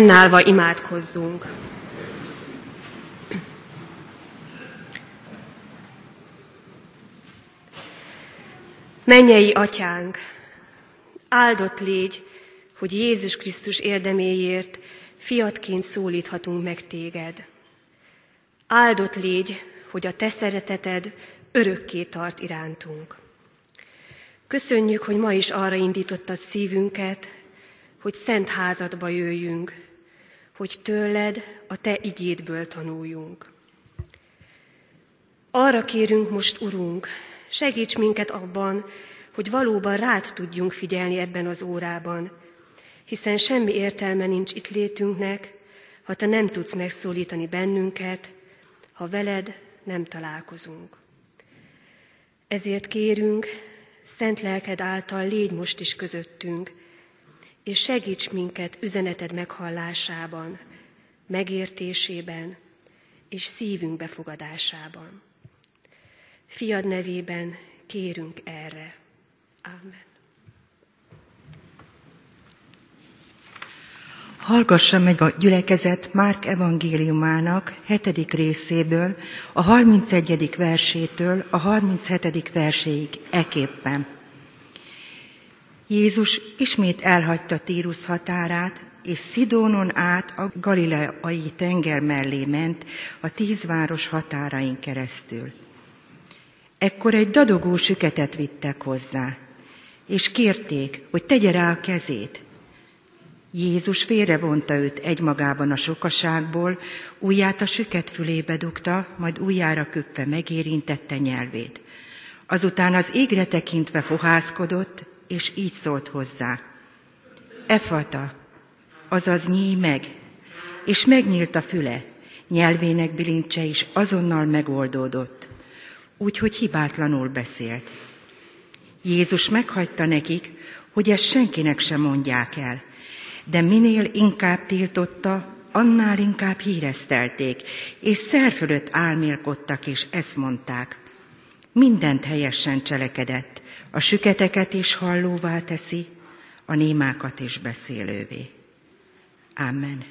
Fennállva imádkozzunk. Mennyei atyánk, áldott légy, hogy Jézus Krisztus érdeméért fiatként szólíthatunk meg téged. Áldott légy, hogy a te szereteted örökké tart irántunk. Köszönjük, hogy ma is arra indítottad szívünket, hogy szent házadba jöjjünk, hogy tőled a te igédből tanuljunk. Arra kérünk most, Urunk, segíts minket abban, hogy valóban rád tudjunk figyelni ebben az órában, hiszen semmi értelme nincs itt létünknek, ha te nem tudsz megszólítani bennünket, ha veled nem találkozunk. Ezért kérünk, szent lelked által légy most is közöttünk, és segíts minket üzeneted meghallásában, megértésében és szívünk befogadásában. Fiad nevében kérünk erre. Amen. Hallgassa meg a gyülekezet Márk evangéliumának hetedik részéből, a 31. versétől a 37. verséig eképpen. Jézus ismét elhagyta Tírus határát, és Szidónon át a galileai tenger mellé ment a tíz város határain keresztül. Ekkor egy dadogó süketet vittek hozzá, és kérték, hogy tegye rá a kezét. Jézus félrevonta őt egymagában a sokaságból, ujját a süket fülébe dugta, majd ujjára köpve megérintette nyelvét. Azután az égre tekintve fohászkodott, és így szólt hozzá. Efata, azaz nyíj meg, és megnyílt a füle, nyelvének bilincse is azonnal megoldódott, úgyhogy hibátlanul beszélt. Jézus meghagyta nekik, hogy ezt senkinek sem mondják el, de minél inkább tiltotta, annál inkább híresztelték, és szerfölött álmélkodtak, és ezt mondták. Mindent helyesen cselekedett, a süketeket is hallóvá teszi, a némákat is beszélővé. Amen.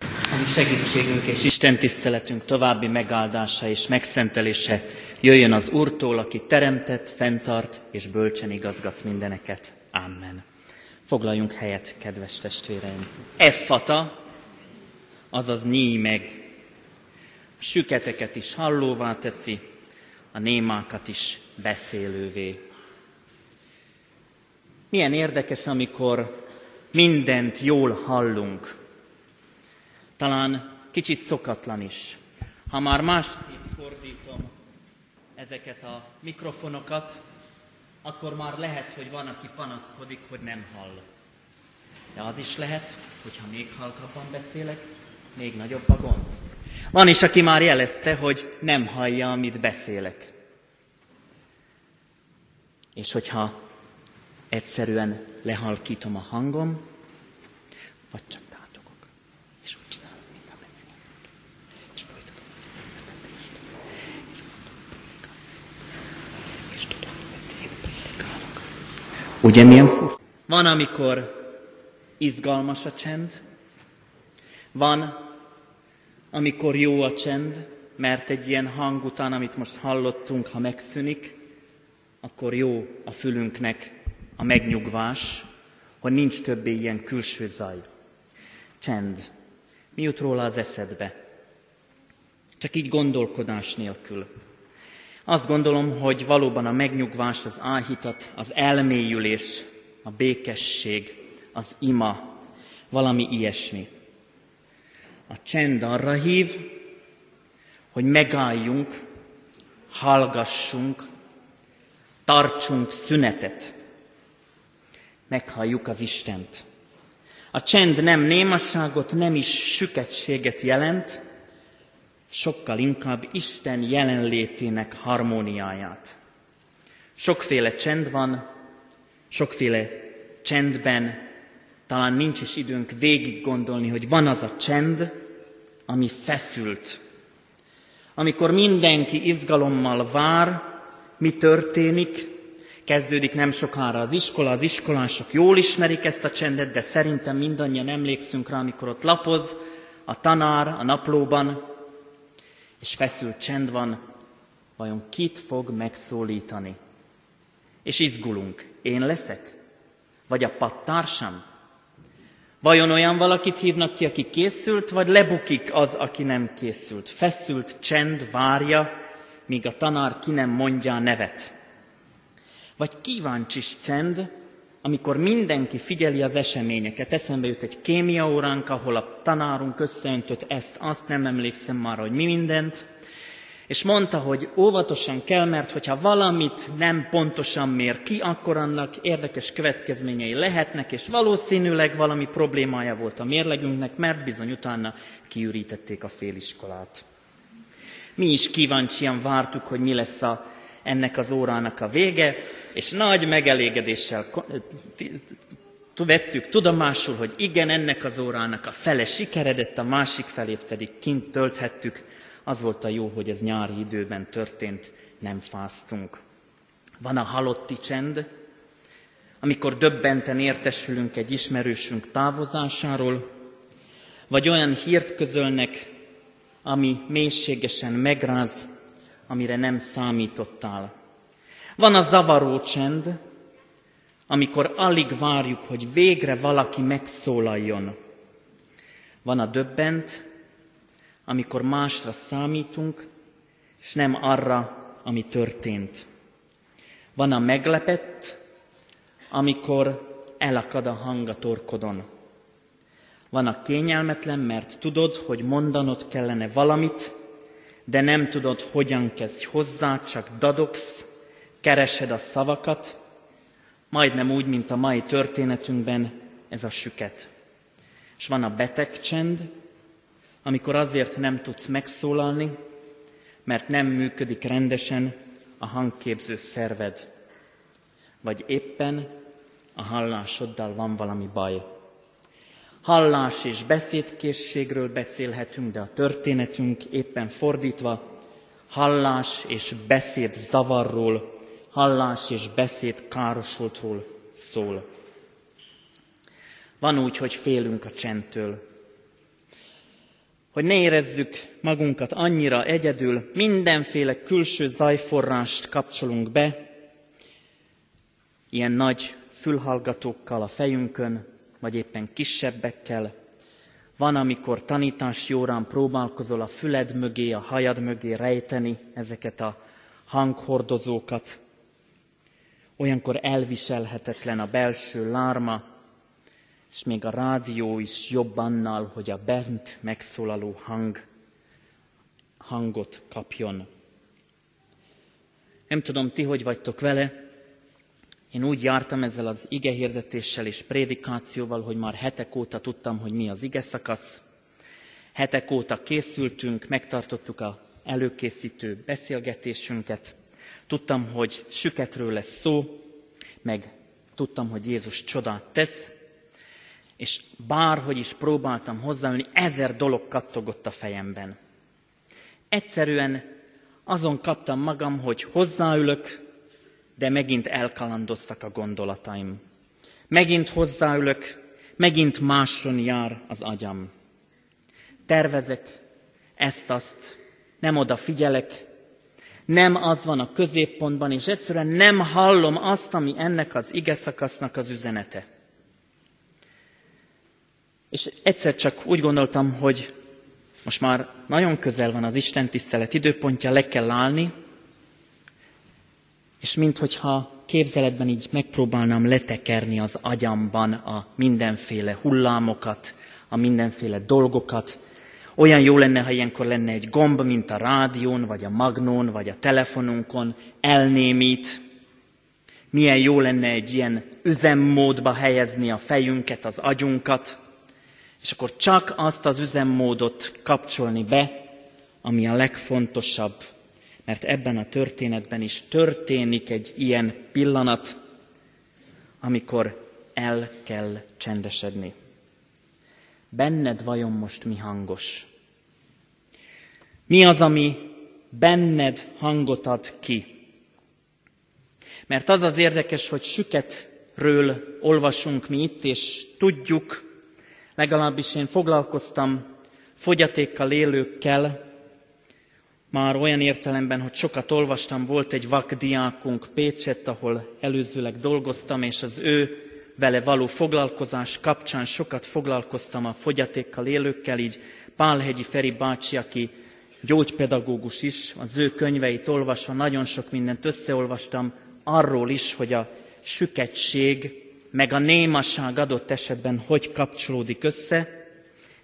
A mi segítségünk és Isten tiszteletünk további megáldása és megszentelése jöjjön az Úrtól, aki teremtett, fenntart és bölcsen igazgat mindeneket. Amen. Foglaljunk helyet, kedves testvéreim. Effata, azaz nyíj meg. A süketeket is hallóvá teszi, a némákat is beszélővé. Milyen érdekes, amikor mindent jól hallunk. Talán kicsit szokatlan is. Ha már másképp fordítom ezeket a mikrofonokat, akkor már lehet, hogy van, aki panaszkodik, hogy nem hall. De az is lehet, hogyha még halkabban beszélek, még nagyobb a gond. Van is, aki már jelezte, hogy nem hallja, amit beszélek. És hogyha egyszerűen lehalkítom a hangom, vagy csak tátogok, és úgy csinálom, mint a beszélek. És folytatom az értetést. És és tudom, hogy én predikálok. Ugye milyen fur? Van, amikor izgalmas a csend, van, amikor jó a csend, mert egy ilyen hang után, amit most hallottunk, ha megszűnik, akkor jó a fülünknek a megnyugvás, hogy nincs többé ilyen külső zaj. Csend. Mi jut róla az eszedbe? Csak így gondolkodás nélkül. Azt gondolom, hogy valóban a megnyugvás, az áhítat, az elmélyülés, a békesség, az ima, valami ilyesmi. A csend arra hív, hogy megálljunk, hallgassunk, tartsunk szünetet, meghalljuk az Istent. A csend nem némasságot, nem is süketséget jelent, sokkal inkább Isten jelenlétének harmóniáját. Sokféle csend van, sokféle csendben talán nincs is időnk végig gondolni, hogy van az a csend, ami feszült. Amikor mindenki izgalommal vár, mi történik, Kezdődik nem sokára az iskola, az iskolások jól ismerik ezt a csendet, de szerintem mindannyian emlékszünk rá, amikor ott lapoz a tanár a naplóban, és feszült csend van, vajon kit fog megszólítani? És izgulunk, én leszek? Vagy a pattársam? Vajon olyan valakit hívnak ki, aki készült, vagy lebukik az, aki nem készült? Feszült csend várja, míg a tanár ki nem mondja a nevet. Vagy kíváncsis csend, amikor mindenki figyeli az eseményeket. Eszembe jut egy kémia óránk, ahol a tanárunk összeöntött ezt, azt nem emlékszem már, hogy mi mindent, és mondta, hogy óvatosan kell, mert hogyha valamit nem pontosan mér ki, akkor annak érdekes következményei lehetnek, és valószínűleg valami problémája volt a mérlegünknek, mert bizony utána kiürítették a féliskolát. Mi is kíváncsian vártuk, hogy mi lesz a, ennek az órának a vége, és nagy megelégedéssel vettük tudomásul, hogy igen, ennek az órának a fele sikeredett, a másik felét pedig kint tölthettük, az volt a jó, hogy ez nyári időben történt, nem fáztunk. Van a halotti csend, amikor döbbenten értesülünk egy ismerősünk távozásáról, vagy olyan hírt közölnek, ami mélységesen megráz, amire nem számítottál. Van a zavaró csend, amikor alig várjuk, hogy végre valaki megszólaljon. Van a döbbent, amikor másra számítunk, és nem arra, ami történt. Van a meglepett, amikor elakad a hang a torkodon. Van a kényelmetlen, mert tudod, hogy mondanod kellene valamit, de nem tudod, hogyan kezdj hozzá, csak dadogsz, keresed a szavakat, majdnem úgy, mint a mai történetünkben ez a süket. És van a beteg csend, amikor azért nem tudsz megszólalni, mert nem működik rendesen a hangképző szerved, vagy éppen a hallásoddal van valami baj. Hallás és beszédkészségről beszélhetünk, de a történetünk éppen fordítva, hallás és beszéd zavarról, hallás és beszéd károsultról szól. Van úgy, hogy félünk a csendtől, hogy ne érezzük magunkat annyira egyedül, mindenféle külső zajforrást kapcsolunk be, ilyen nagy fülhallgatókkal a fejünkön, vagy éppen kisebbekkel. Van, amikor tanítás órán próbálkozol a füled mögé, a hajad mögé rejteni ezeket a hanghordozókat. Olyankor elviselhetetlen a belső lárma, és még a rádió is jobb annál, hogy a bent megszólaló hang, hangot kapjon. Nem tudom, ti hogy vagytok vele, én úgy jártam ezzel az ige hirdetéssel és prédikációval, hogy már hetek óta tudtam, hogy mi az ige szakasz. Hetek óta készültünk, megtartottuk a előkészítő beszélgetésünket. Tudtam, hogy süketről lesz szó, meg tudtam, hogy Jézus csodát tesz, és bárhogy is próbáltam hozzáülni, ezer dolog kattogott a fejemben. Egyszerűen azon kaptam magam, hogy hozzáülök, de megint elkalandoztak a gondolataim. Megint hozzáülök, megint máson jár az agyam. Tervezek ezt-azt, nem oda figyelek, nem az van a középpontban, és egyszerűen nem hallom azt, ami ennek az ige szakasznak az üzenete. És egyszer csak úgy gondoltam, hogy most már nagyon közel van az Isten tisztelet időpontja, le kell állni, és minthogyha képzeletben így megpróbálnám letekerni az agyamban a mindenféle hullámokat, a mindenféle dolgokat, olyan jó lenne, ha ilyenkor lenne egy gomb, mint a rádión, vagy a magnón, vagy a telefonunkon, elnémít. Milyen jó lenne egy ilyen üzemmódba helyezni a fejünket, az agyunkat, és akkor csak azt az üzemmódot kapcsolni be, ami a legfontosabb, mert ebben a történetben is történik egy ilyen pillanat, amikor el kell csendesedni. Benned vajon most mi hangos? Mi az, ami benned hangot ad ki? Mert az az érdekes, hogy süketről olvasunk mi itt, és tudjuk, legalábbis én foglalkoztam fogyatékkal élőkkel, már olyan értelemben, hogy sokat olvastam, volt egy vakdiákunk Pécset, ahol előzőleg dolgoztam, és az ő vele való foglalkozás kapcsán sokat foglalkoztam a fogyatékkal élőkkel, így Pálhegyi Feri bácsi, aki gyógypedagógus is, az ő könyveit olvasva nagyon sok mindent összeolvastam, arról is, hogy a süketség, meg a némaság adott esetben hogy kapcsolódik össze.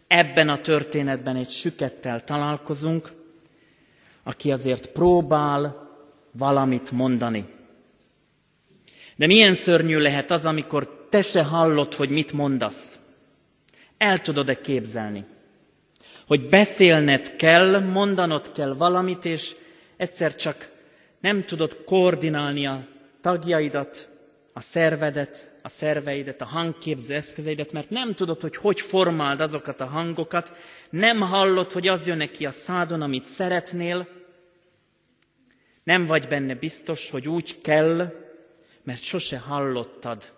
Ebben a történetben egy sükettel találkozunk, aki azért próbál valamit mondani. De milyen szörnyű lehet az, amikor te se hallod, hogy mit mondasz. El tudod-e képzelni? Hogy beszélned kell, mondanod kell valamit, és egyszer csak nem tudod koordinálni a tagjaidat, a szervedet, a szerveidet, a hangképző eszközeidet, mert nem tudod, hogy hogy formáld azokat a hangokat, nem hallod, hogy az jön neki a szádon, amit szeretnél, nem vagy benne biztos, hogy úgy kell, mert sose hallottad,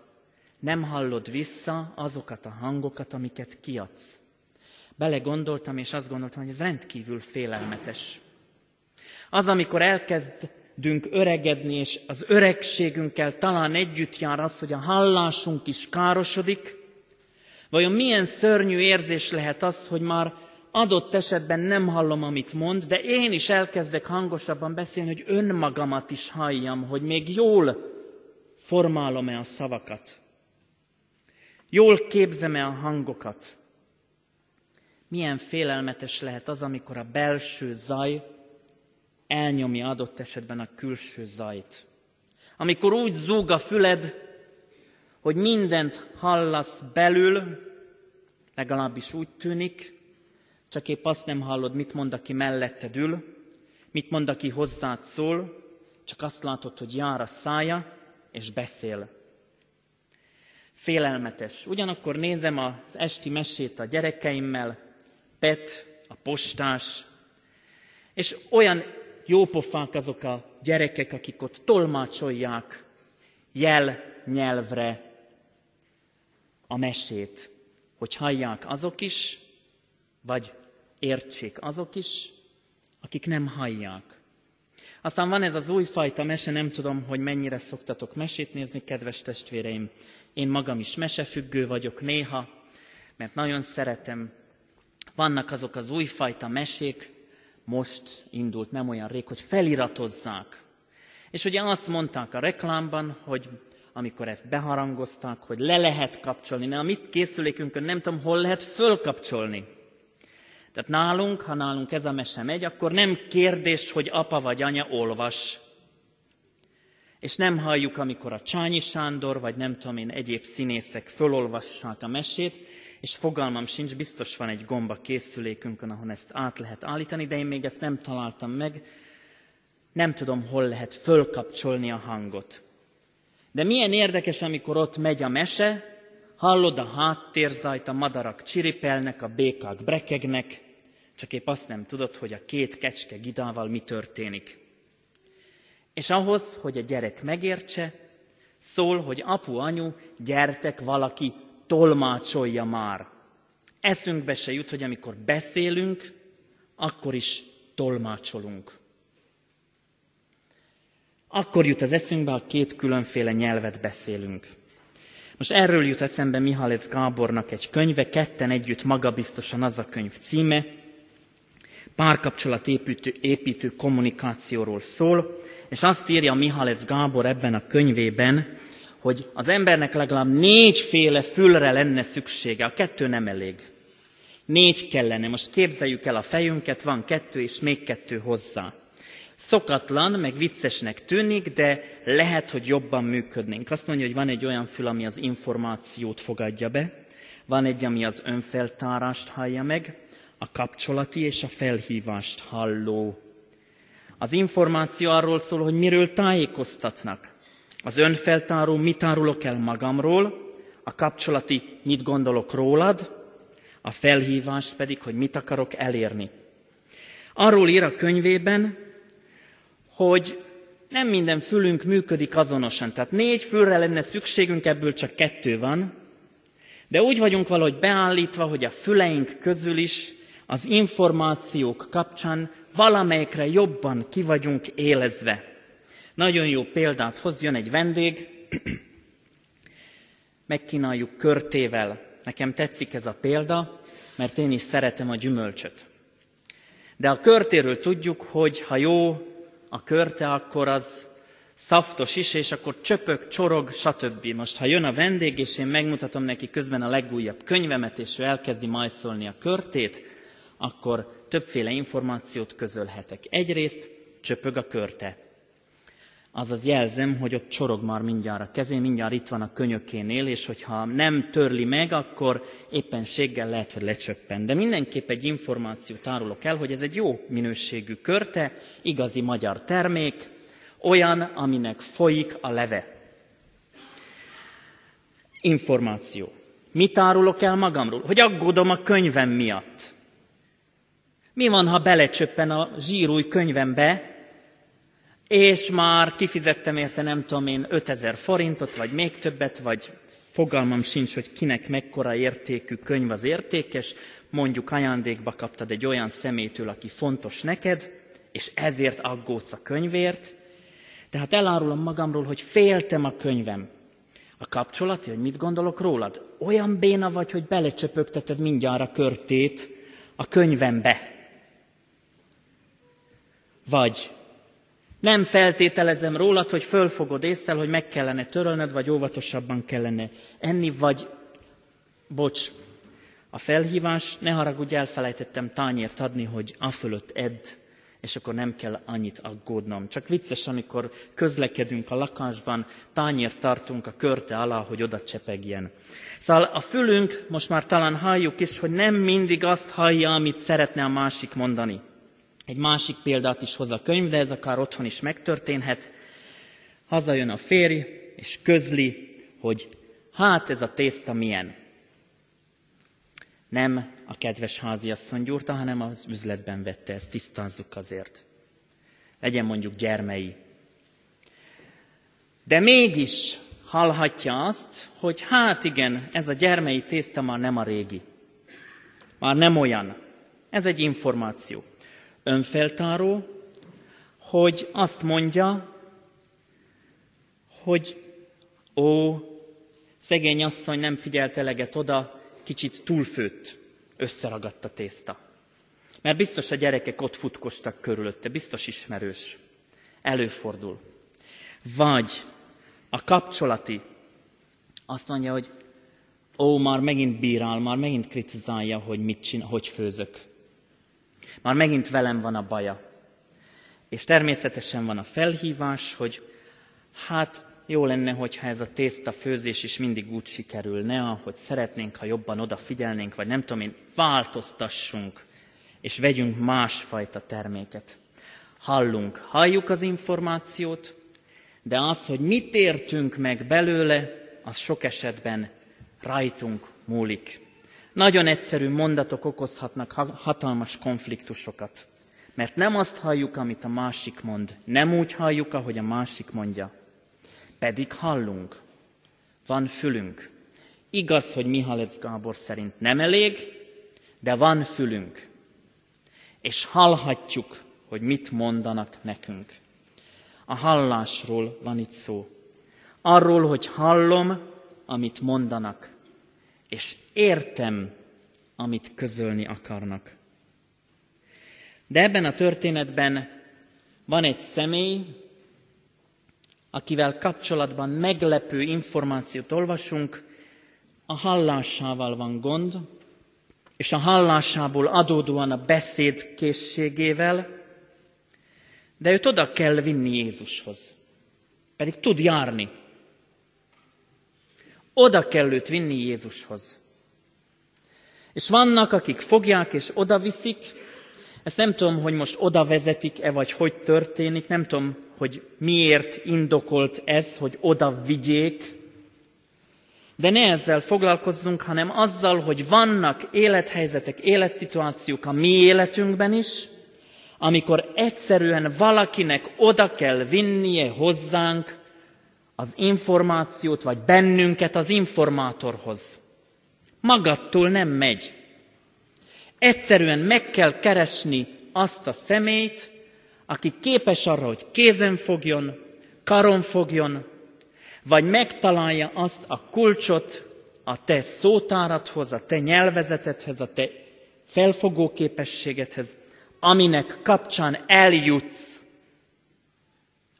nem hallod vissza azokat a hangokat, amiket kiadsz. Bele gondoltam, és azt gondoltam, hogy ez rendkívül félelmetes. Az, amikor elkezdünk öregedni, és az öregségünkkel talán együtt jár az, hogy a hallásunk is károsodik, vajon milyen szörnyű érzés lehet az, hogy már adott esetben nem hallom, amit mond, de én is elkezdek hangosabban beszélni, hogy önmagamat is halljam, hogy még jól formálom-e a szavakat. Jól képzem-e a hangokat. Milyen félelmetes lehet az, amikor a belső zaj elnyomja adott esetben a külső zajt. Amikor úgy zúg a füled, hogy mindent hallasz belül, legalábbis úgy tűnik, csak épp azt nem hallod, mit mond, aki melletted ül, mit mond, aki hozzád szól, csak azt látod, hogy jár a szája, és beszél. Félelmetes. Ugyanakkor nézem az esti mesét a gyerekeimmel, Pet, a postás, és olyan jópofák azok a gyerekek, akik ott tolmácsolják jel nyelvre a mesét, hogy hallják azok is, vagy értsék azok is, akik nem hallják. Aztán van ez az újfajta mese, nem tudom, hogy mennyire szoktatok mesét nézni, kedves testvéreim. Én magam is mesefüggő vagyok néha, mert nagyon szeretem. Vannak azok az újfajta mesék, most indult nem olyan rég, hogy feliratozzák. És ugye azt mondták a reklámban, hogy amikor ezt beharangozták, hogy le lehet kapcsolni, de a mit készülékünkön nem tudom, hol lehet fölkapcsolni. Tehát nálunk, ha nálunk ez a mese megy, akkor nem kérdés, hogy apa vagy anya olvas. És nem halljuk, amikor a Csányi Sándor, vagy nem tudom én, egyéb színészek fölolvassák a mesét, és fogalmam sincs, biztos van egy gomba készülékünkön, ahol ezt át lehet állítani, de én még ezt nem találtam meg. Nem tudom, hol lehet fölkapcsolni a hangot. De milyen érdekes, amikor ott megy a mese, hallod a háttérzajt, a madarak csiripelnek, a békák brekegnek, csak épp azt nem tudod, hogy a két kecske gidával mi történik. És ahhoz, hogy a gyerek megértse, szól, hogy apu, anyu, gyertek, valaki tolmácsolja már. Eszünkbe se jut, hogy amikor beszélünk, akkor is tolmácsolunk. Akkor jut az eszünkbe, ha két különféle nyelvet beszélünk. Most erről jut eszembe Mihalec Gábornak egy könyve, ketten együtt magabiztosan az a könyv címe, párkapcsolat építő, építő kommunikációról szól, és azt írja Mihalec Gábor ebben a könyvében, hogy az embernek legalább négyféle fülre lenne szüksége, a kettő nem elég. Négy kellene. Most képzeljük el a fejünket, van kettő és még kettő hozzá. Szokatlan, meg viccesnek tűnik, de lehet, hogy jobban működnénk. Azt mondja, hogy van egy olyan fül, ami az információt fogadja be, van egy, ami az önfeltárást hallja meg, a kapcsolati és a felhívást halló. Az információ arról szól, hogy miről tájékoztatnak. Az önfeltáró, mit árulok el magamról, a kapcsolati, mit gondolok rólad, a felhívás pedig, hogy mit akarok elérni. Arról ír a könyvében, hogy nem minden fülünk működik azonosan. Tehát négy fülre lenne szükségünk, ebből csak kettő van. De úgy vagyunk valahogy beállítva, hogy a füleink közül is az információk kapcsán valamelyikre jobban ki vagyunk élezve. Nagyon jó példát hoz, jön egy vendég, megkínáljuk körtével. Nekem tetszik ez a példa, mert én is szeretem a gyümölcsöt. De a körtéről tudjuk, hogy ha jó a körte, akkor az szaftos is, és akkor csöpök, csorog, stb. Most, ha jön a vendég, és én megmutatom neki közben a legújabb könyvemet, és ő elkezdi majszolni a körtét, akkor többféle információt közölhetek. Egyrészt csöpög a körte. Azaz jelzem, hogy ott csorog már mindjárt a kezén, mindjárt itt van a könyökénél, és hogyha nem törli meg, akkor éppenséggel lehet, hogy lecsöppen. De mindenképp egy információt árulok el, hogy ez egy jó minőségű körte, igazi magyar termék, olyan, aminek folyik a leve. Információ. Mit árulok el magamról? Hogy aggódom a könyvem miatt. Mi van, ha belecsöppen a zsírúj könyvembe, és már kifizettem érte nem tudom én 5000 forintot, vagy még többet, vagy fogalmam sincs, hogy kinek mekkora értékű könyv az értékes, mondjuk ajándékba kaptad egy olyan szemétől, aki fontos neked, és ezért aggódsz a könyvért, tehát elárulom magamról, hogy féltem a könyvem. A kapcsolati, hogy mit gondolok rólad? Olyan béna vagy, hogy belecsöpögteted mindjárt a körtét a könyvembe. Vagy nem feltételezem rólad, hogy fölfogod észre, hogy meg kellene törölned, vagy óvatosabban kellene enni, vagy, bocs, a felhívás, ne haragudj, elfelejtettem tányért adni, hogy a fölött edd, és akkor nem kell annyit aggódnom. Csak vicces, amikor közlekedünk a lakásban, tányért tartunk a körte alá, hogy oda csepegjen. Szóval a fülünk, most már talán halljuk is, hogy nem mindig azt hallja, amit szeretne a másik mondani. Egy másik példát is hoz a könyv, de ez akár otthon is megtörténhet. Hazajön a férj, és közli, hogy hát ez a tészta milyen. Nem a kedves háziasszony gyúrta, hanem az üzletben vette, ezt tisztázzuk azért. Legyen mondjuk gyermei. De mégis hallhatja azt, hogy hát igen, ez a gyermei tészta már nem a régi. Már nem olyan. Ez egy információ önfeltáró, hogy azt mondja, hogy ó, szegény asszony nem figyelt eleget oda, kicsit túlfőtt, összeragadt a tészta. Mert biztos a gyerekek ott futkostak körülötte, biztos ismerős. Előfordul. Vagy a kapcsolati azt mondja, hogy ó, már megint bírál, már megint kritizálja, hogy mit csinál, hogy főzök. Már megint velem van a baja. És természetesen van a felhívás, hogy hát jó lenne, hogyha ez a tészta főzés is mindig úgy sikerülne, ahogy szeretnénk, ha jobban odafigyelnénk, vagy nem tudom én, változtassunk, és vegyünk másfajta terméket. Hallunk, halljuk az információt, de az, hogy mit értünk meg belőle, az sok esetben rajtunk múlik. Nagyon egyszerű mondatok okozhatnak hatalmas konfliktusokat. Mert nem azt halljuk, amit a másik mond, nem úgy halljuk, ahogy a másik mondja. Pedig hallunk, van fülünk. Igaz, hogy Mihalec Gábor szerint nem elég, de van fülünk. És hallhatjuk, hogy mit mondanak nekünk. A hallásról van itt szó. Arról, hogy hallom, amit mondanak és értem, amit közölni akarnak. De ebben a történetben van egy személy, akivel kapcsolatban meglepő információt olvasunk, a hallásával van gond, és a hallásából adódóan a beszéd készségével, de őt oda kell vinni Jézushoz. Pedig tud járni. Oda kell őt vinni Jézushoz. És vannak, akik fogják és oda viszik, ezt nem tudom, hogy most oda vezetik-e, vagy hogy történik, nem tudom, hogy miért indokolt ez, hogy oda vigyék, de ne ezzel foglalkozzunk, hanem azzal, hogy vannak élethelyzetek, életszituációk a mi életünkben is, amikor egyszerűen valakinek oda kell vinnie hozzánk az információt, vagy bennünket az informátorhoz. Magadtól nem megy. Egyszerűen meg kell keresni azt a szemét, aki képes arra, hogy kézen fogjon, karon fogjon, vagy megtalálja azt a kulcsot a te szótáradhoz, a te nyelvezetedhez, a te felfogó képességedhez, aminek kapcsán eljutsz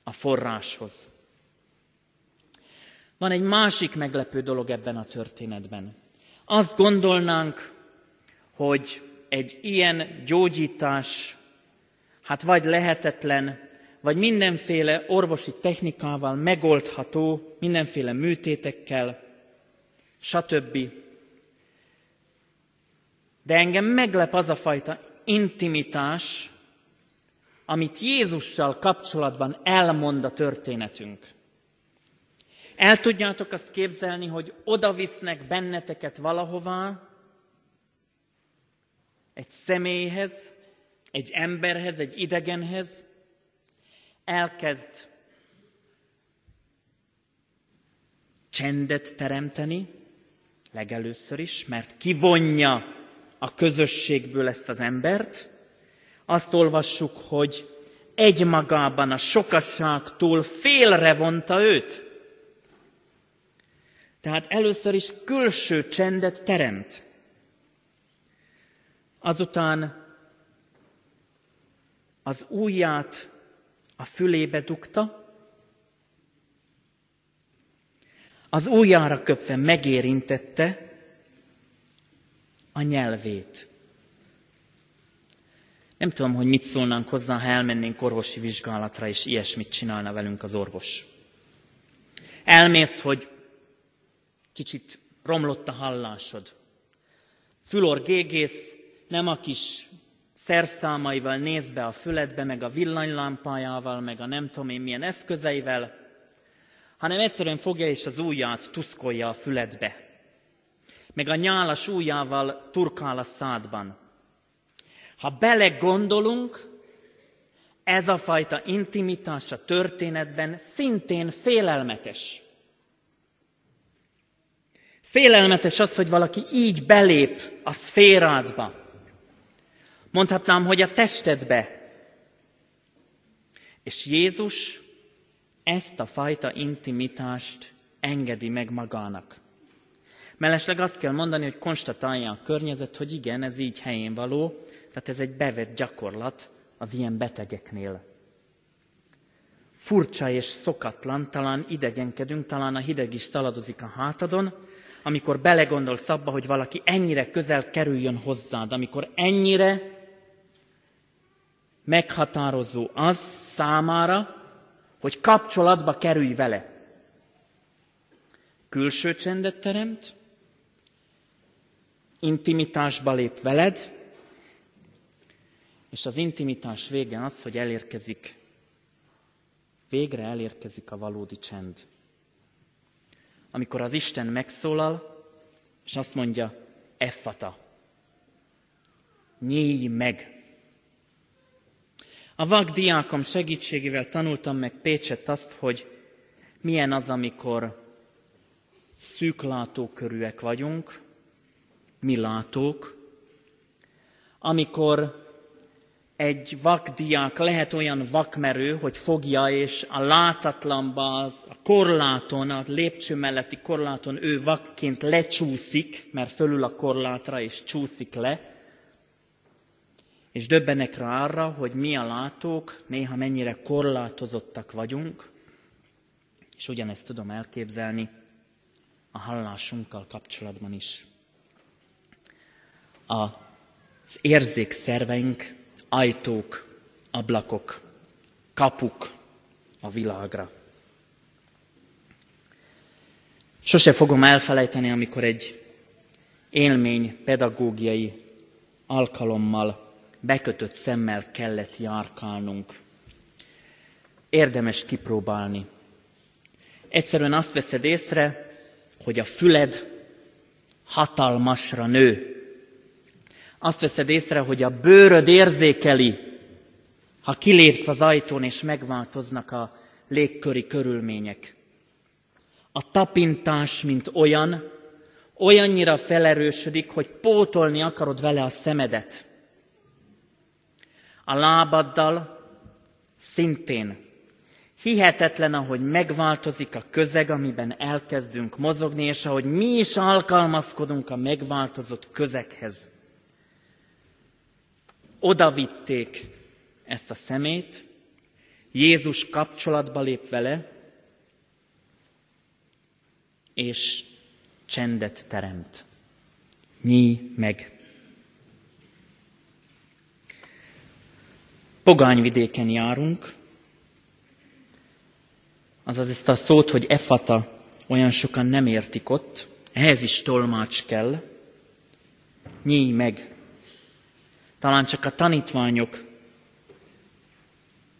a forráshoz. Van egy másik meglepő dolog ebben a történetben. Azt gondolnánk, hogy egy ilyen gyógyítás, hát vagy lehetetlen, vagy mindenféle orvosi technikával megoldható, mindenféle műtétekkel, stb. De engem meglep az a fajta intimitás, amit Jézussal kapcsolatban elmond a történetünk. El tudjátok azt képzelni, hogy oda visznek benneteket valahová, egy személyhez, egy emberhez, egy idegenhez, elkezd csendet teremteni, legelőször is, mert kivonja a közösségből ezt az embert. Azt olvassuk, hogy egymagában a sokasságtól félre vonta őt. Tehát először is külső csendet teremt. Azután az ujját a fülébe dugta, az ujjára köpve megérintette a nyelvét. Nem tudom, hogy mit szólnánk hozzá, ha elmennénk orvosi vizsgálatra, és ilyesmit csinálna velünk az orvos. Elmész, hogy kicsit romlott a hallásod. Fülor gégész, nem a kis szerszámaival néz be a füledbe, meg a villanylámpájával, meg a nem tudom én milyen eszközeivel, hanem egyszerűen fogja és az ujját tuszkolja a füledbe. Meg a nyálas ujjával turkál a szádban. Ha belegondolunk, ez a fajta intimitás a történetben szintén félelmetes. Félelmetes az, hogy valaki így belép a szférádba. Mondhatnám, hogy a testedbe. És Jézus ezt a fajta intimitást engedi meg magának. Mellesleg azt kell mondani, hogy konstatálja a környezet, hogy igen, ez így helyén való, tehát ez egy bevett gyakorlat az ilyen betegeknél. Furcsa és szokatlan, talán idegenkedünk, talán a hideg is szaladozik a hátadon, amikor belegondolsz abba, hogy valaki ennyire közel kerüljön hozzád, amikor ennyire meghatározó az számára, hogy kapcsolatba kerülj vele. Külső csendet teremt, intimitásba lép veled, és az intimitás vége az, hogy elérkezik, végre elérkezik a valódi csend. Amikor az Isten megszólal, és azt mondja, effata, nyílj meg. A vak diákom segítségével tanultam meg Pécset azt, hogy milyen az, amikor szűklátókörűek vagyunk, mi látók, amikor egy vakdiák lehet olyan vakmerő, hogy fogja és a látatlanba, az, a korláton, a lépcső melletti korláton ő vakként lecsúszik, mert fölül a korlátra és csúszik le, és döbbenek rá arra, hogy mi a látók, néha mennyire korlátozottak vagyunk, és ugyanezt tudom elképzelni a hallásunkkal kapcsolatban is. Az érzékszerveink ajtók, ablakok, kapuk a világra. Sose fogom elfelejteni, amikor egy élmény pedagógiai alkalommal bekötött szemmel kellett járkálnunk. Érdemes kipróbálni. Egyszerűen azt veszed észre, hogy a füled hatalmasra nő. Azt veszed észre, hogy a bőröd érzékeli ha kilépsz az ajtón, és megváltoznak a légköri körülmények. A tapintás, mint olyan, olyannyira felerősödik, hogy pótolni akarod vele a szemedet. A lábaddal szintén hihetetlen, ahogy megváltozik a közeg, amiben elkezdünk mozogni, és ahogy mi is alkalmazkodunk a megváltozott közeghez. Oda vitték ezt a szemét, Jézus kapcsolatba lép vele, és csendet teremt. Nyí meg. Pogányvidéken járunk, azaz ezt a szót, hogy efata, olyan sokan nem értik ott, ehhez is tolmács kell. Nyíj meg. Talán csak a tanítványok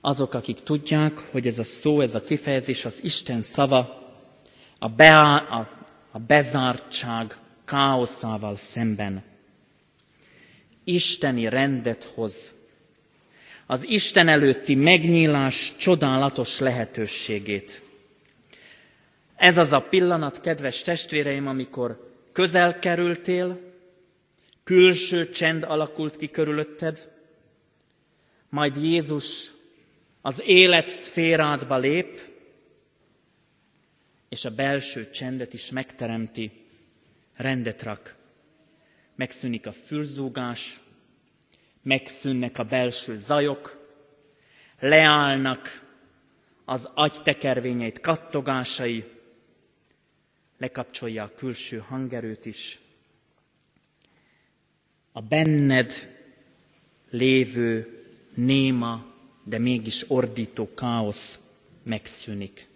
azok, akik tudják, hogy ez a szó, ez a kifejezés az Isten szava, a, beá, a, a bezártság káoszával szemben. Isteni rendet hoz. Az Isten előtti megnyílás csodálatos lehetőségét. Ez az a pillanat, kedves testvéreim, amikor közel kerültél, külső csend alakult ki körülötted, majd Jézus az élet szférádba lép, és a belső csendet is megteremti, rendet rak. Megszűnik a fülzúgás, megszűnnek a belső zajok, leállnak az agytekervényeit kattogásai, lekapcsolja a külső hangerőt is. A benned lévő néma de mégis ordító káosz megszűnik.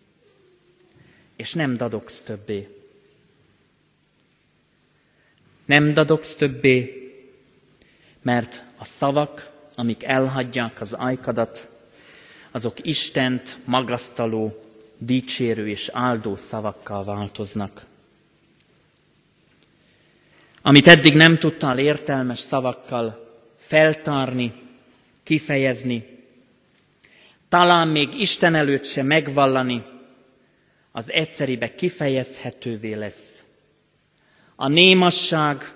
És nem dadogsz többé. Nem dadogsz többé, mert a szavak, amik elhagyják az ajkadat, azok Istent magasztaló, dicsérő és áldó szavakkal változnak. Amit eddig nem tudtál értelmes szavakkal feltárni, kifejezni, talán még Isten előtt se megvallani, az egyszeribe kifejezhetővé lesz. A némasság,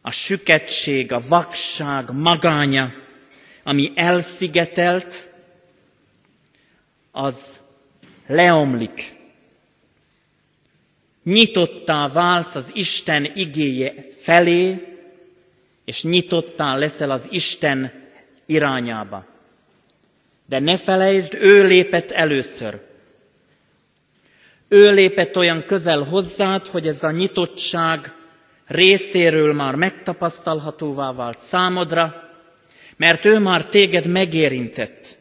a süketség, a vakság magánya, ami elszigetelt, az leomlik. Nyitottá válsz az Isten igéje felé, és nyitottá leszel az Isten irányába. De ne felejtsd, ő lépett először. Ő lépett olyan közel hozzád, hogy ez a nyitottság részéről már megtapasztalhatóvá vált számodra, mert ő már téged megérintett.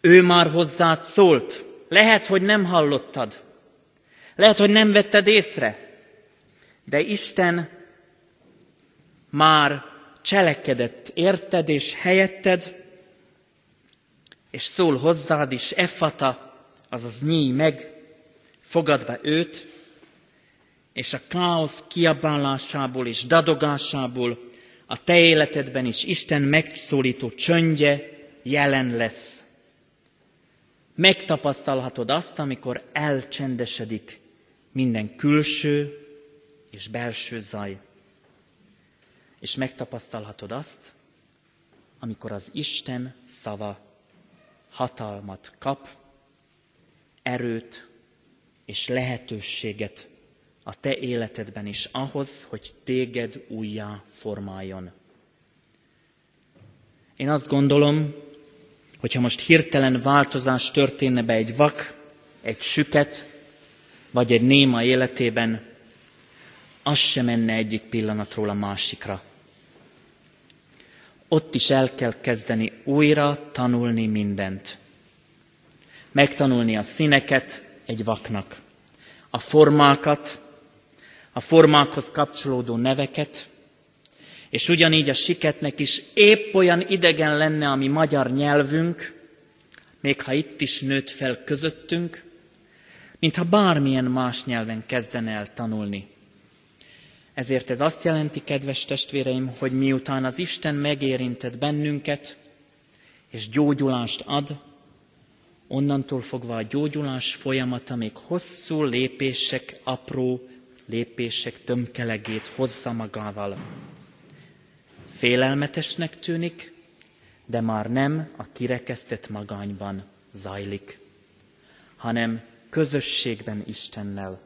Ő már hozzád szólt. Lehet, hogy nem hallottad. Lehet, hogy nem vetted észre. De Isten már cselekedett érted és helyetted, és szól hozzád is, effata, azaz nyíj meg, fogad be őt, és a káosz kiabálásából és dadogásából a te életedben is Isten megszólító csöndje jelen lesz. Megtapasztalhatod azt, amikor elcsendesedik minden külső és belső zaj. És megtapasztalhatod azt, amikor az Isten szava hatalmat kap, erőt és lehetőséget a te életedben is ahhoz, hogy téged újjá formáljon. Én azt gondolom, hogyha most hirtelen változás történne be egy vak, egy süket, vagy egy néma életében, az sem menne egyik pillanatról a másikra ott is el kell kezdeni újra tanulni mindent. Megtanulni a színeket egy vaknak, a formákat, a formákhoz kapcsolódó neveket, és ugyanígy a siketnek is épp olyan idegen lenne a mi magyar nyelvünk, még ha itt is nőtt fel közöttünk, mintha bármilyen más nyelven kezdene el tanulni. Ezért ez azt jelenti, kedves testvéreim, hogy miután az Isten megérintett bennünket, és gyógyulást ad, onnantól fogva a gyógyulás folyamata még hosszú lépések, apró lépések tömkelegét hozza magával. Félelmetesnek tűnik, de már nem a kirekesztett magányban zajlik, hanem közösségben Istennel.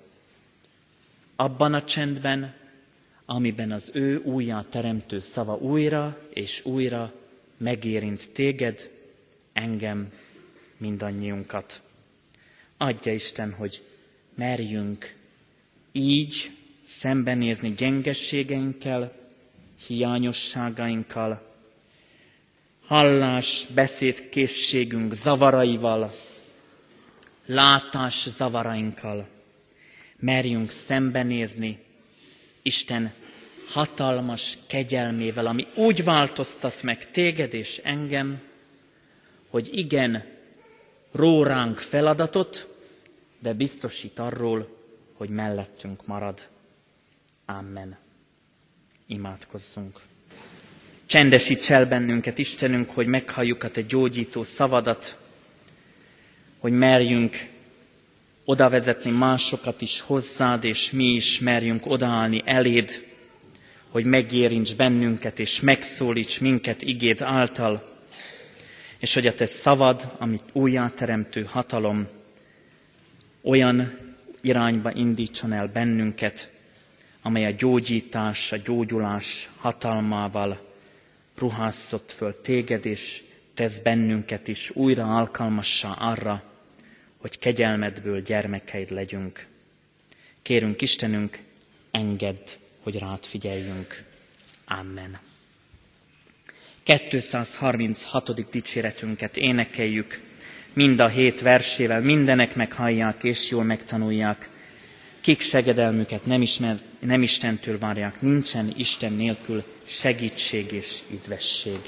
Abban a csendben, amiben az ő újjá teremtő szava újra és újra megérint téged, engem, mindannyiunkat. Adja Isten, hogy merjünk így szembenézni gyengességeinkkel, hiányosságainkkal, hallás, beszédkészségünk zavaraival, látás zavarainkkal. Merjünk szembenézni Isten hatalmas kegyelmével, ami úgy változtat meg téged és engem, hogy igen, ró ránk feladatot, de biztosít arról, hogy mellettünk marad. Amen. Imádkozzunk. Csendesíts el bennünket, Istenünk, hogy meghalljuk a Te gyógyító szavadat, hogy merjünk oda vezetni másokat is hozzád, és mi is merjünk odaállni eléd, hogy megérints bennünket, és megszólíts minket igéd által, és hogy a te szavad, amit újjáteremtő hatalom, olyan irányba indítson el bennünket, amely a gyógyítás, a gyógyulás hatalmával ruhászott föl téged, és tesz bennünket is újra alkalmassá arra, hogy kegyelmedből gyermekeid legyünk. Kérünk Istenünk, engedd, hogy rád figyeljünk. Amen. 236. dicséretünket énekeljük, mind a hét versével, mindenek meghallják és jól megtanulják, kik segedelmüket nem, ismer, nem Istentől várják, nincsen Isten nélkül segítség és üdvesség.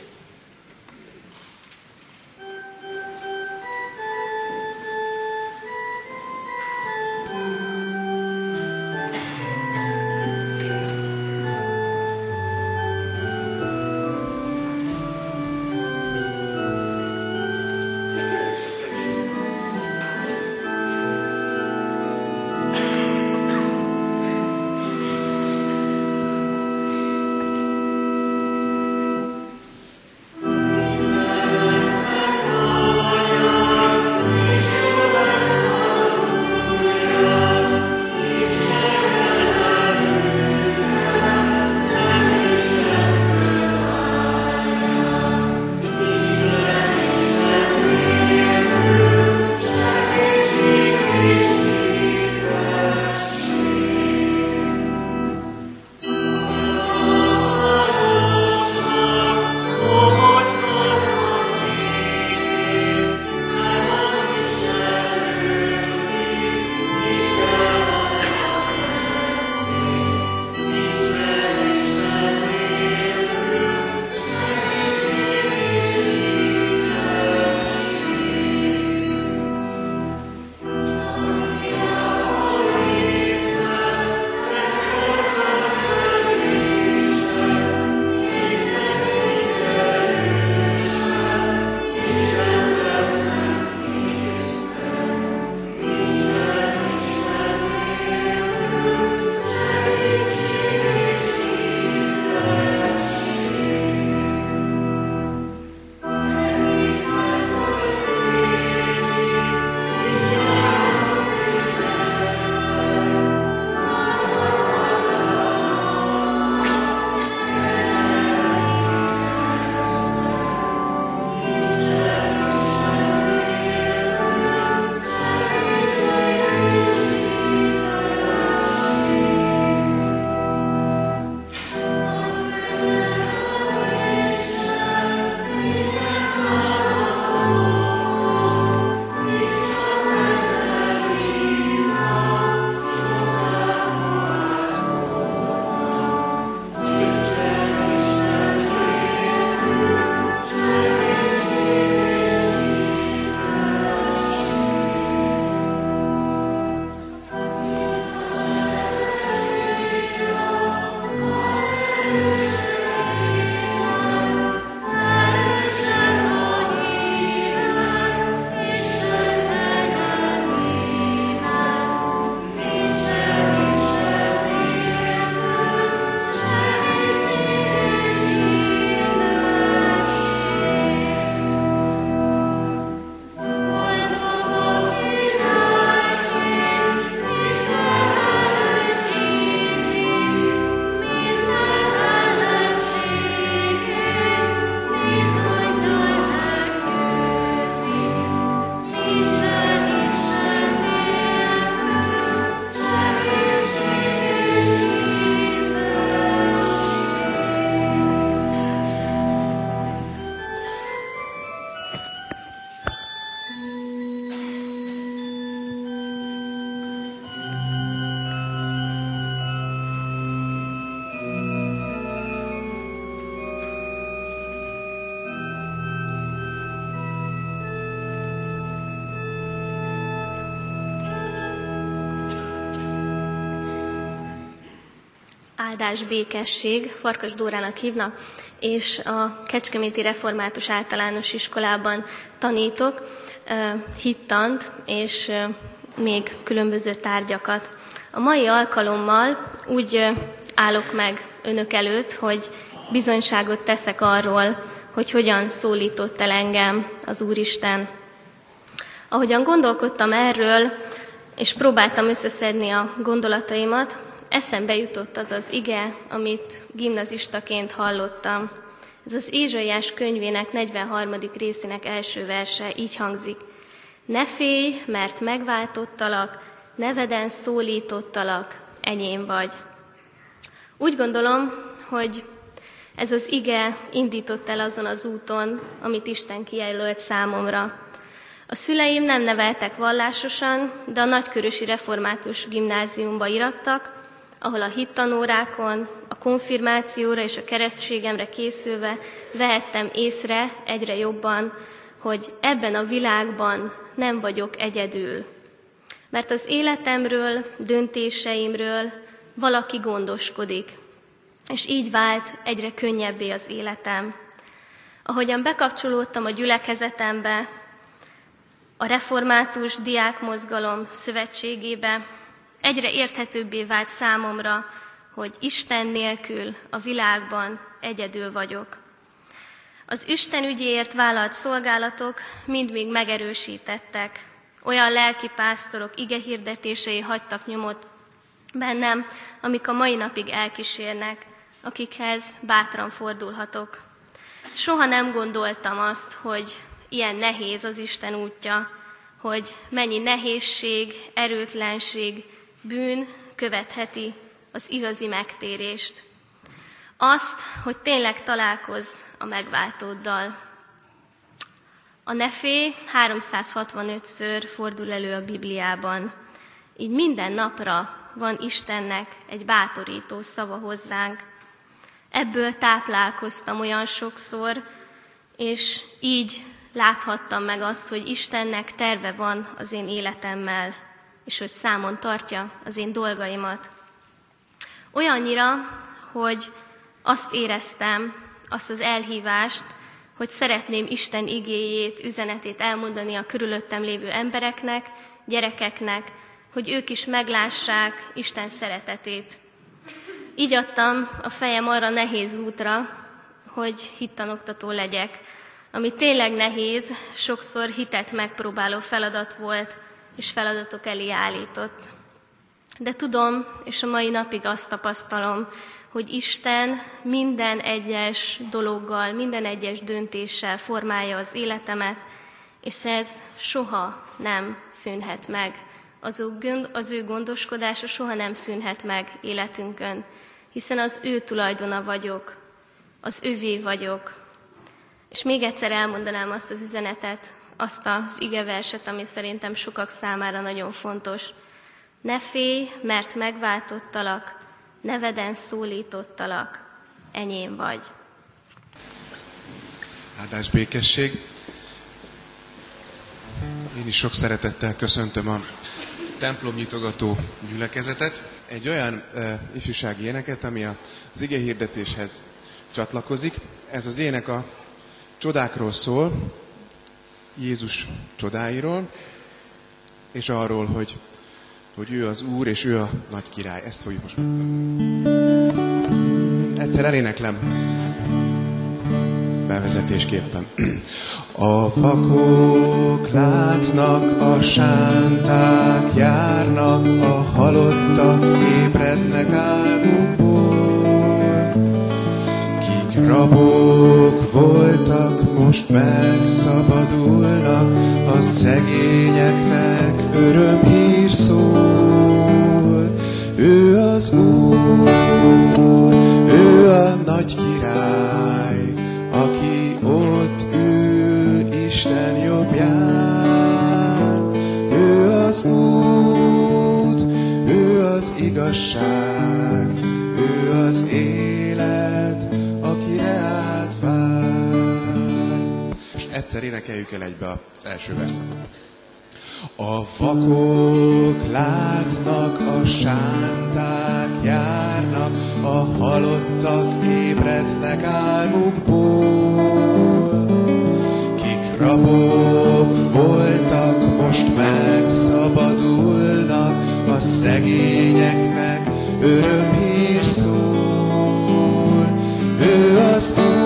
Áldás békesség, Farkas Dórának hívnak, és a Kecskeméti Református Általános Iskolában tanítok hittant és még különböző tárgyakat. A mai alkalommal úgy állok meg önök előtt, hogy bizonyságot teszek arról, hogy hogyan szólított el engem az Úristen. Ahogyan gondolkodtam erről, és próbáltam összeszedni a gondolataimat, eszembe jutott az az ige, amit gimnazistaként hallottam. Ez az Ézsaiás könyvének 43. részének első verse így hangzik. Ne félj, mert megváltottalak, neveden szólítottalak, enyém vagy. Úgy gondolom, hogy ez az ige indított el azon az úton, amit Isten kijelölt számomra. A szüleim nem neveltek vallásosan, de a nagykörösi református gimnáziumba irattak, ahol a hittanórákon, a konfirmációra és a keresztségemre készülve vehettem észre egyre jobban, hogy ebben a világban nem vagyok egyedül. Mert az életemről, döntéseimről valaki gondoskodik, és így vált egyre könnyebbé az életem. Ahogyan bekapcsolódtam a gyülekezetembe, a református diákmozgalom szövetségébe, egyre érthetőbbé vált számomra, hogy Isten nélkül a világban egyedül vagyok. Az Isten ügyéért vállalt szolgálatok mind még megerősítettek. Olyan lelki pásztorok ige hirdetései hagytak nyomot bennem, amik a mai napig elkísérnek, akikhez bátran fordulhatok. Soha nem gondoltam azt, hogy ilyen nehéz az Isten útja, hogy mennyi nehézség, erőtlenség, bűn követheti az igazi megtérést. Azt, hogy tényleg találkozz a megváltóddal. A nefé 365-ször fordul elő a Bibliában. Így minden napra van Istennek egy bátorító szava hozzánk. Ebből táplálkoztam olyan sokszor, és így láthattam meg azt, hogy Istennek terve van az én életemmel, és hogy számon tartja az én dolgaimat. Olyannyira, hogy azt éreztem, azt az elhívást, hogy szeretném Isten igéjét, üzenetét elmondani a körülöttem lévő embereknek, gyerekeknek, hogy ők is meglássák Isten szeretetét. Így adtam a fejem arra nehéz útra, hogy hittanoktató legyek, ami tényleg nehéz, sokszor hitet megpróbáló feladat volt, és feladatok elé állított. De tudom, és a mai napig azt tapasztalom, hogy Isten minden egyes dologgal, minden egyes döntéssel formálja az életemet, és ez soha nem szűnhet meg. Az ő, az ő gondoskodása soha nem szűnhet meg életünkön, hiszen az ő tulajdona vagyok, az övé vagyok. És még egyszer elmondanám azt az üzenetet, azt az igeverset, ami szerintem sokak számára nagyon fontos. Ne félj, mert megváltottalak, neveden szólítottalak, enyém vagy. Áldás békesség. Én is sok szeretettel köszöntöm a templomnyitogató gyülekezetet. Egy olyan e, ifjúsági éneket, ami az ige hirdetéshez csatlakozik. Ez az ének a csodákról szól, Jézus csodáiról, és arról, hogy, hogy ő az Úr, és ő a nagy király. Ezt fogjuk most megtanulni. Egyszer eléneklem bevezetésképpen. A fakok látnak, a sánták járnak, a halottak ébrednek álmukból. Rabok voltak, most megszabadulnak, a szegényeknek örömhír szól. Ő az Úr, ő a nagy király, aki ott ül Isten jobbján. Ő az út, ő az igazság, ő az élet, egyszer énekeljük el egybe az első verszakot. A vakok látnak, a sánták járnak, a halottak ébrednek álmukból. Kik rabok voltak, most megszabadulnak, a szegényeknek örömhír szól. Ő az Úr,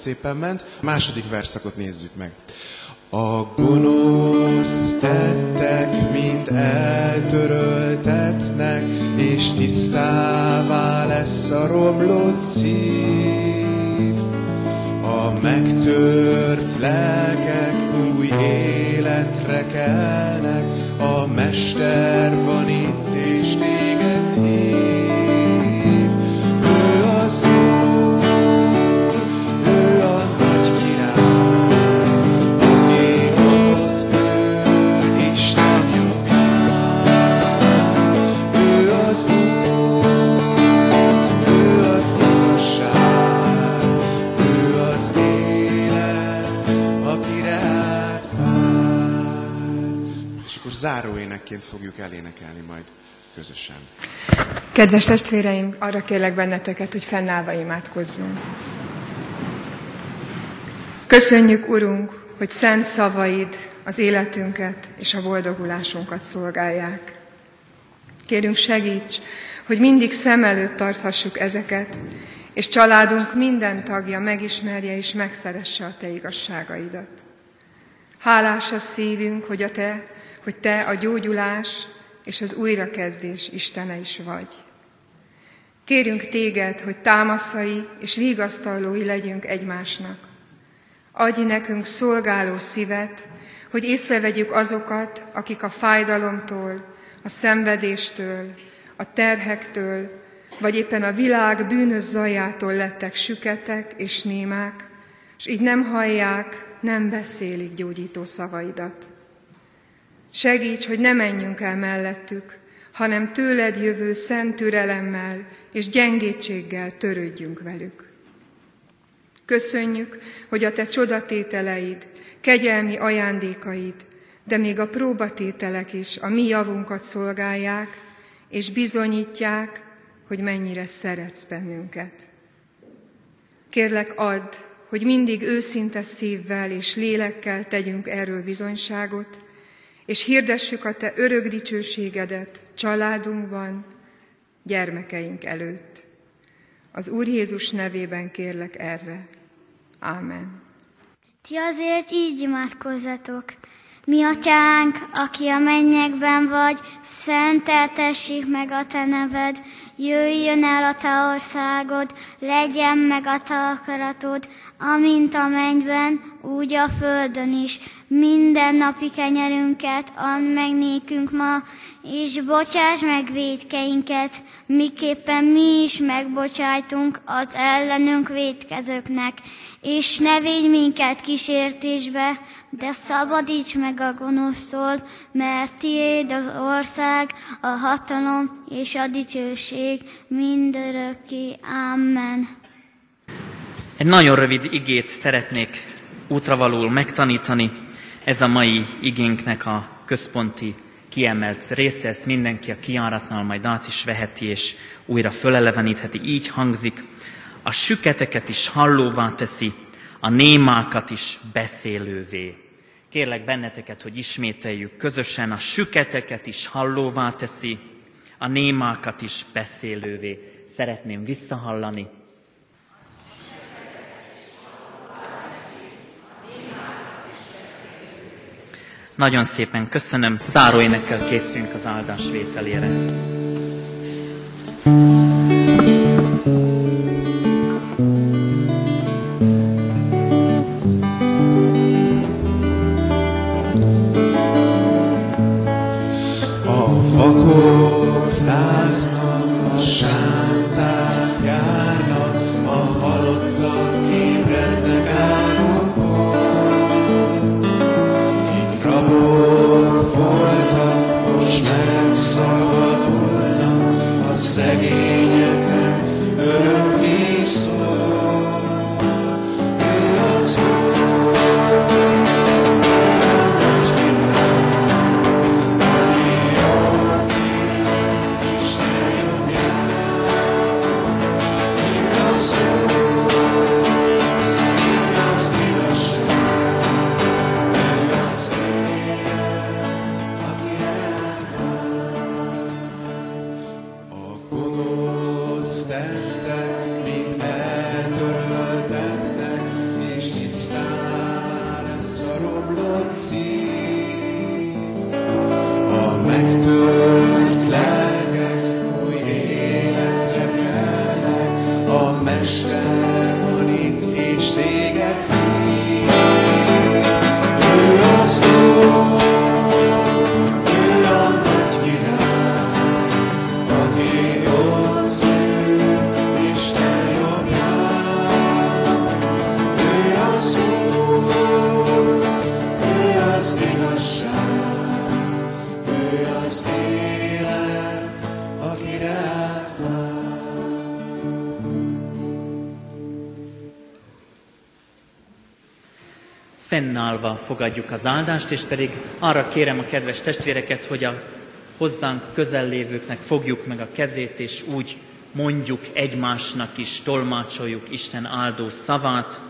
szépen ment. Második verszakot nézzük meg. A gonosz tettek mind eltöröltetnek, és tisztává lesz a romlott szív. A megtört lelkek új életre kelnek, a Mester záróénekként fogjuk elénekelni majd közösen. Kedves testvéreim, arra kérlek benneteket, hogy fennállva imádkozzunk. Köszönjük, Urunk, hogy szent szavaid az életünket és a boldogulásunkat szolgálják. Kérünk segíts, hogy mindig szem előtt tarthassuk ezeket, és családunk minden tagja megismerje és megszeresse a Te igazságaidat. Hálás a szívünk, hogy a Te hogy Te a gyógyulás és az újrakezdés Istene is vagy. Kérünk Téged, hogy támaszai és vigasztalói legyünk egymásnak. Adj nekünk szolgáló szívet, hogy észrevegyük azokat, akik a fájdalomtól, a szenvedéstől, a terhektől, vagy éppen a világ bűnös zajától lettek süketek és némák, és így nem hallják, nem beszélik gyógyító szavaidat. Segíts, hogy ne menjünk el mellettük, hanem tőled jövő szent türelemmel és gyengétséggel törődjünk velük. Köszönjük, hogy a te csodatételeid, kegyelmi ajándékaid, de még a próbatételek is a mi javunkat szolgálják, és bizonyítják, hogy mennyire szeretsz bennünket. Kérlek, add, hogy mindig őszinte szívvel és lélekkel tegyünk erről bizonyságot, és hirdessük a Te örök dicsőségedet családunkban, gyermekeink előtt. Az Úr Jézus nevében kérlek erre. Ámen. Ti azért így imádkozzatok. Mi atyánk, aki a mennyekben vagy, szenteltessék meg a te neved, jöjjön el a te országod, legyen meg a te akaratod, amint a mennyben, úgy a földön is. Minden napi kenyerünket add meg nékünk ma, és bocsáss meg védkeinket, miképpen mi is megbocsájtunk az ellenünk védkezőknek, és ne védj minket kísértésbe, de szabadíts meg a gonosztól, mert tiéd az ország, a hatalom és a dicsőség mindörökké. Amen. Egy nagyon rövid igét szeretnék útravalul megtanítani. Ez a mai igénknek a központi kiemelt része, ezt mindenki a kiáratnál majd át is veheti, és újra fölelevenítheti. Így hangzik, a süketeket is hallóvá teszi, a némákat is beszélővé. Kérlek benneteket, hogy ismételjük közösen, a süketeket is hallóvá teszi, a némákat is beszélővé. Szeretném visszahallani. Nagyon szépen köszönöm. Záróénekkel készülünk az áldás fennállva fogadjuk az áldást, és pedig arra kérem a kedves testvéreket, hogy a hozzánk közellévőknek fogjuk meg a kezét, és úgy mondjuk egymásnak is, tolmácsoljuk Isten áldó szavát.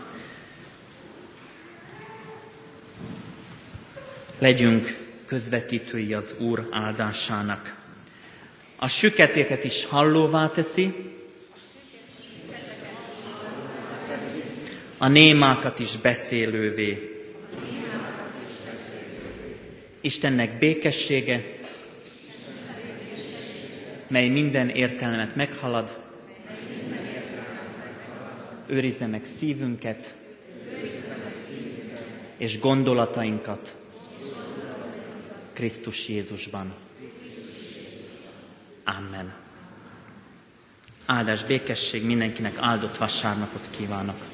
Legyünk közvetítői az Úr áldásának. A süketéket is hallóvá teszi, a némákat is beszélővé. Istennek békessége, mely minden értelmet meghalad, őrizze meg szívünket és gondolatainkat Krisztus Jézusban. Amen. Áldás békesség mindenkinek áldott vasárnapot kívánok.